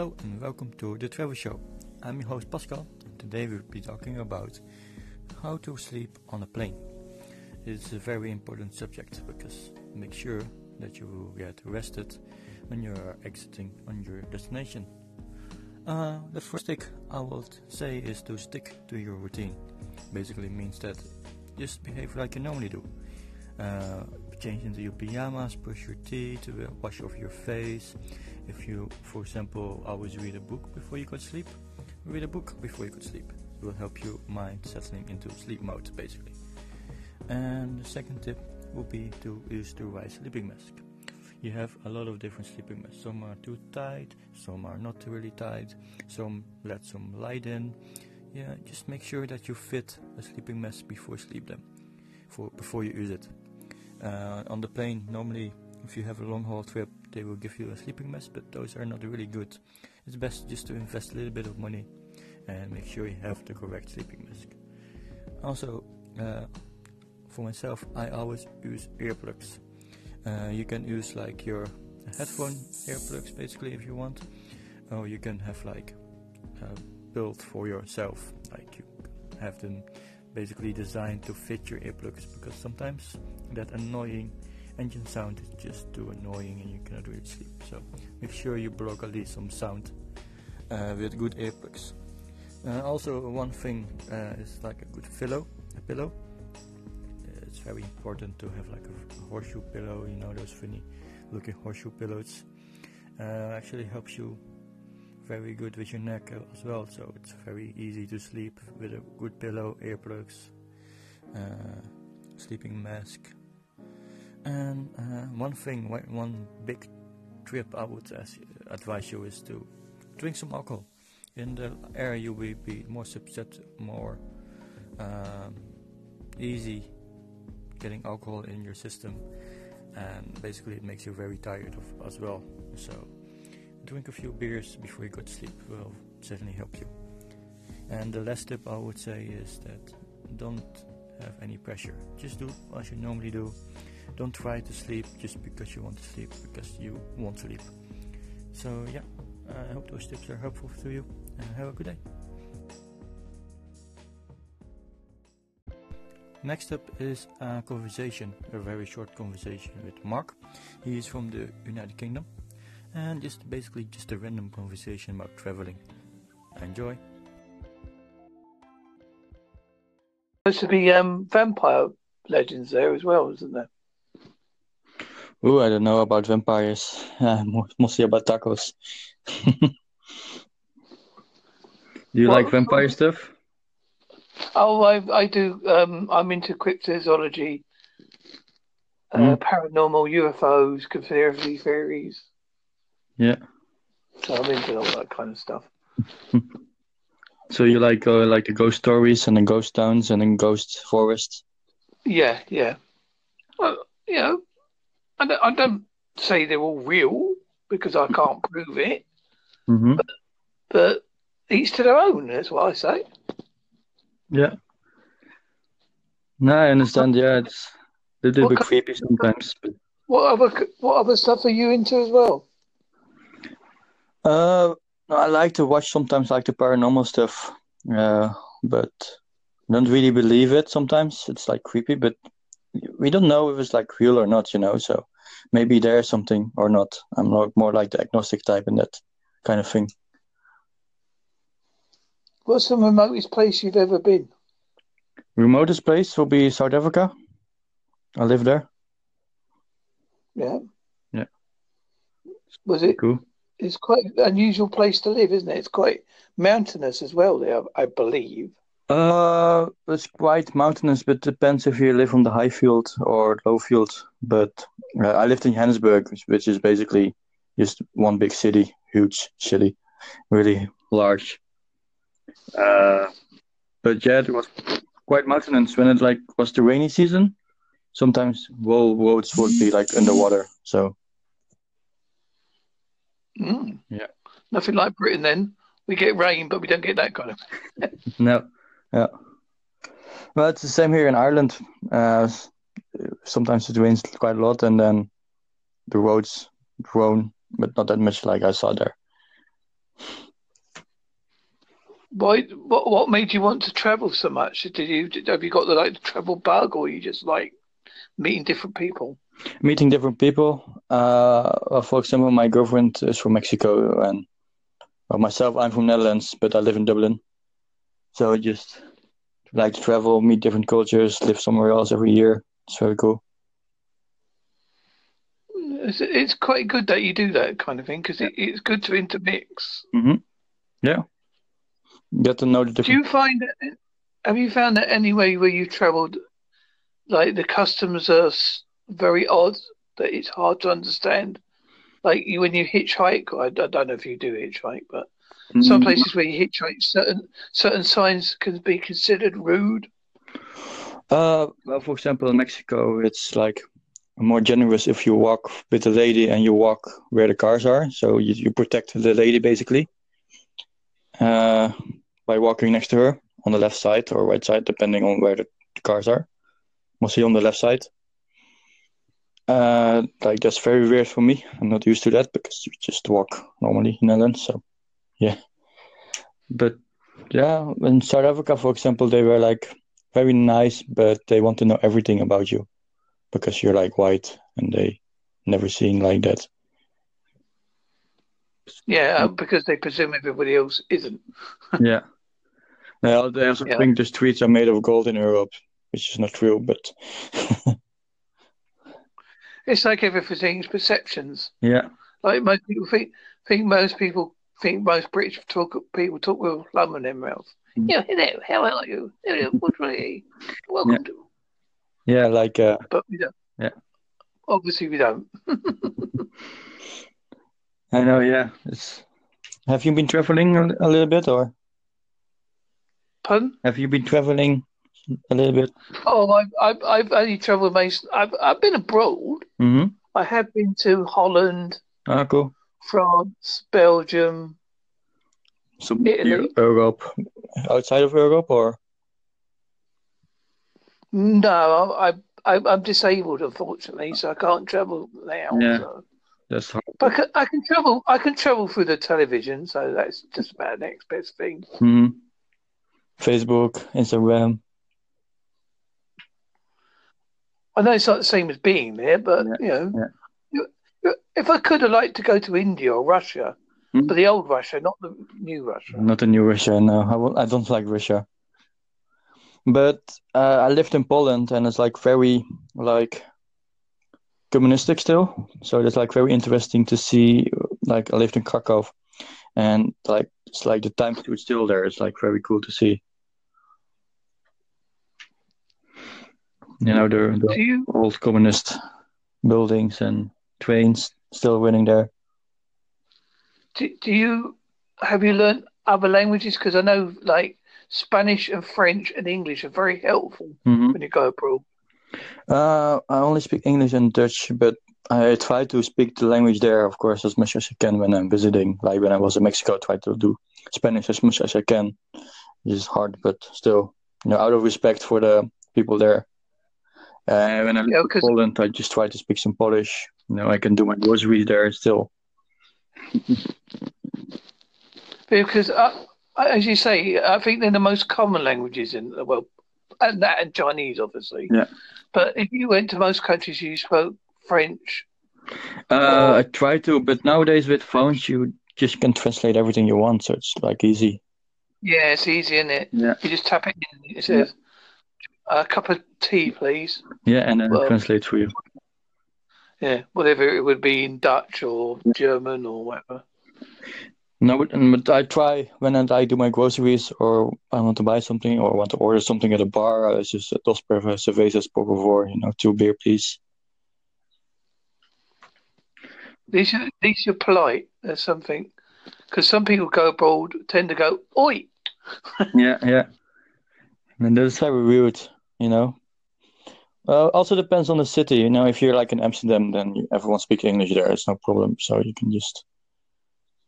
Hello and welcome to The Travel Show. I'm your host Pascal and today we'll be talking about how to sleep on a plane. It's a very important subject because make sure that you will get rested when you are exiting on your destination. Uh, the first thing I would say is to stick to your routine. Basically means that just behave like you normally do. Uh, change into your pajamas, brush your teeth, wash off your face. If you, for example, always read a book before you go to sleep, read a book before you go to sleep. It will help your mind settling into sleep mode, basically. And the second tip would be to use the right sleeping mask. You have a lot of different sleeping masks. Some are too tight, some are not really tight, some let some light in. Yeah, just make sure that you fit a sleeping mask before sleep them, for before you use it. Uh, on the plane, normally, if you have a long haul trip, they will give you a sleeping mask, but those are not really good. It's best just to invest a little bit of money and make sure you have the correct sleeping mask. Also, uh, for myself, I always use earplugs. Uh, you can use like your headphone earplugs basically if you want, or you can have like uh, built for yourself, like you have them basically designed to fit your earplugs because sometimes that annoying engine sound is just too annoying and you cannot really sleep. So make sure you block at least some sound uh, with good earplugs. Uh, also, one thing uh, is like a good pillow. A pillow. Uh, it's very important to have like a horseshoe pillow. You know those funny looking horseshoe pillows. Uh, actually helps you very good with your neck as well. So it's very easy to sleep with a good pillow, earplugs, uh, sleeping mask, and uh, one thing, one big trip I would advise you is to drink some alcohol. In the air, you will be more susceptible, more um, easy getting alcohol in your system, and basically it makes you very tired of, as well. So, drink a few beers before you go to sleep will certainly help you. And the last tip I would say is that don't have any pressure. Just do as you normally do don't try to sleep just because you want to sleep, because you want to sleep. So, yeah, I hope those tips are helpful to you, and have a good day. Next up is a conversation, a very short conversation with Mark. He is from the United Kingdom, and just basically just a random conversation about traveling. Enjoy. Supposed to be um, vampire legends there as well, isn't there? Ooh, I don't know about vampires. Uh, mostly about tacos. Do you like vampire stuff? Oh, I I do. Um, I'm into cryptozoology, uh, mm. paranormal UFOs, conspiracy theories. Yeah. So I'm into all that kind of stuff. so you like uh, like the ghost stories and the ghost towns and then ghost forests? Yeah, yeah. Well, you know, I don't, I don't say they're all real because I can't prove it. Mm-hmm. But, but each to their own. That's what I say. Yeah. No, I understand. Yeah, it's a little what bit creepy sometimes. But... What other what other stuff are you into as well? Uh, I like to watch sometimes like the paranormal stuff. Uh, but don't really believe it. Sometimes it's like creepy, but we don't know if it's like real or not, you know. So maybe there's something or not. I'm more, more like the agnostic type in that kind of thing. What's the remotest place you've ever been? Remotest place will be South Africa. I live there. Yeah. Yeah. Was it cool? It's quite an unusual place to live, isn't it? It's quite mountainous as well there, I believe. Uh, it's quite mountainous, but depends if you live on the Highveld or Lowveld. But uh, I lived in Johannesburg, which is basically just one big city, huge city, really large. Uh, but yeah, it was quite mountainous when it like was the rainy season. Sometimes whole roads would be like underwater. So mm. yeah, nothing like Britain. Then we get rain, but we don't get that kind of. no. Yeah. Well, it's the same here in Ireland. Uh, sometimes it rains quite a lot, and then the roads grown, but not that much like I saw there. Why? What? What made you want to travel so much? Did you did, have you got the like the travel bug, or you just like meeting different people? Meeting different people. Uh, for example, my girlfriend is from Mexico, and well, myself, I'm from Netherlands, but I live in Dublin. So I just like to travel, meet different cultures, live somewhere else every year. It's very cool. It's, it's quite good that you do that kind of thing because it, it's good to intermix. Mm-hmm. Yeah. Get to know the Do you find that? Have you found that anyway where you've travelled, like the customs are very odd that it's hard to understand? Like you when you hitchhike, I, I don't know if you do hitchhike, but some Mm, places where you hitchhike, certain certain signs can be considered rude. Uh, well, for example, in Mexico, it's like more generous if you walk with the lady and you walk where the cars are. So you, you protect the lady basically uh, by walking next to her on the left side or right side, depending on where the, the cars are. Mostly on the left side. Uh, like that's very weird for me. I'm not used to that because you just walk normally in Netherlands. So yeah, but yeah, in South Africa, for example, they were like very nice, but they want to know everything about you because you're like white and they never seen like that. Yeah, uh, because they presume everybody else isn't. Yeah. Now they also Yeah. think the streets are made of gold in Europe, which is not true, but It's like everything's perceptions. yeah. Like most people think, think most people think most British talk people talk with lum in their mouth. Mm. Yeah, hello, how are you? Hello, what are you? Welcome to. Yeah, like uh But we don't. Yeah. Obviously, we don't. I know, yeah. It's have you been traveling a, a little bit or Pardon? have you been traveling a little bit? Oh, I've, I've, I've only travelled. most- I've, I've been abroad. Mm-hmm. I have been to Holland, Ah, cool. France, Belgium. So Italy. Europe, outside of Europe, or No, I, I, I'm disabled, unfortunately, so I can't travel now. Yeah. so. that's hard. But I can, I can travel. I can travel through the television, so that's just about the next best thing. hmm Facebook, Instagram. I know it's not the same as being there, but Yeah, you know, yeah. if I could have liked to go to India or Russia, Hmm. but the old Russia, not the new Russia. Not the new Russia, no. I, don't like Russia. But uh, I lived in Poland and it's like very like communistic still. So it's like very interesting to see. Like I lived in Krakow and like it's like the time stood still there. It's like very cool to see. You know the, the you old communist buildings and trains still running there. do, do you have you learned other languages? Because I know like Spanish and French and English are very helpful hmm when you go abroad. Uh, I only speak English and Dutch, but I try to speak the language there, of course, as much as I can when I'm visiting. Like when I was in Mexico, I tried to do Spanish as much as I can. It's hard, but still, you know, out of respect for the people there. Uh, when I Yeah, live in 'cause- Poland, I just try to speak some Polish. You know, I can do my groceries there still. Because uh, as you say, I think they're the most common languages in the world, and that and Chinese, obviously. Yeah. But if you went to most countries, you spoke French. Uh, I try to, but nowadays with phones, you just can translate everything you want, so it's like easy. Yeah, it's easy, isn't it? Yeah. You just tap it in. It says, "A cup of tea, please." Yeah, and then it Well- translates for you. Yeah, whatever it would be in Dutch or German or whatever. No, but, but I try when I do my groceries or I want to buy something or want to order something at a bar. I just uh, dos cervezas por favor, you know, two beer, please. These are these are polite. There's something because some people go abroad tend to go oi. Yeah, yeah. And that's very rude, you know. Well, also depends on the city. You know, if you're like in Amsterdam, then you, everyone speaks English there. It's no problem. So you can just.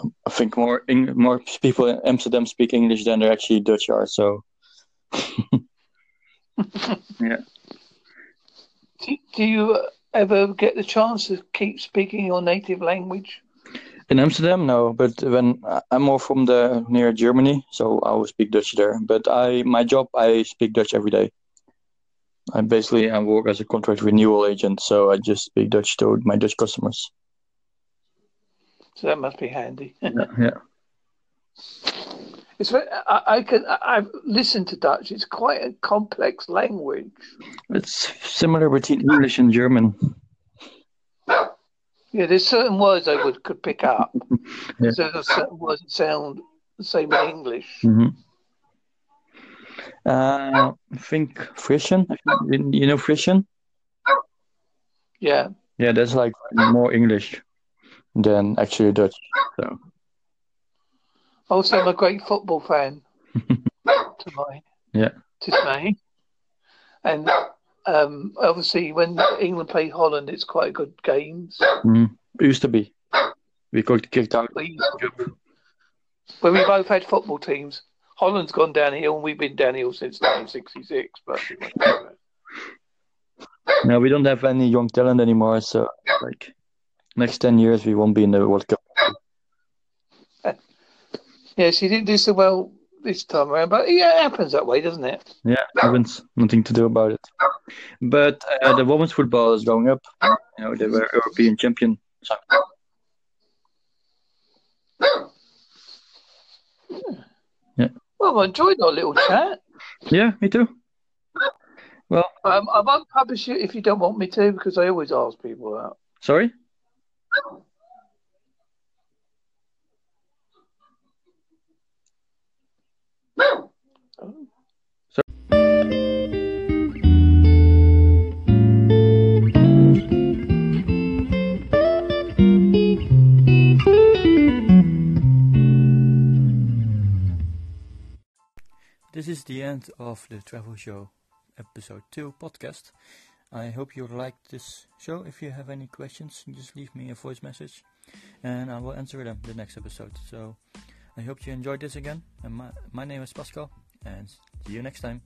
um, I think more Eng- more people in Amsterdam speak English than there actually Dutch are. So Do, do you ever get the chance to keep speaking your native language? In Amsterdam, no, but when I'm more from the near Germany, so I will speak Dutch there. But I, my job, I speak Dutch every day. I basically I work as a contract renewal agent, so I just speak Dutch to my Dutch customers. So that must be handy. yeah, yeah. It's I, I can I've listened to Dutch. It's quite a complex language. It's similar between English and German. Yeah, there's certain words I would could pick up. yeah. So there's certain words that sound the same in English. Mm-hmm. Uh, I think Frisian. You know Frisian? Yeah. Yeah, that's like more English than actually Dutch. So. Also, I'm a great football fan. to my yeah To dismay, and um, obviously when England play Holland, it's quite a good games. Mm, used to be. We got kicked out. When we both had football teams. Holland's gone downhill, and we've been downhill since 1966. But no, we don't have any young talent anymore. So, like, next ten years, we won't be in the World Cup. Yeah, she didn't do so well this time around, but yeah, it happens that way, doesn't it? Yeah, it happens. Nothing to do about it. But uh, the women's football is going up. You know, they were European champion. So. Well, I enjoyed our little chat. Yeah, me too. Well, um, I won't publish it if you don't want me to, because I always ask people that. Sorry. This is the end of the Travel Show episode 2 podcast. I hope you liked this show. If you have any questions, just leave me a voice message and I will answer them the next episode. So I hope you enjoyed this again. And my, my name is Pascal and see you next time.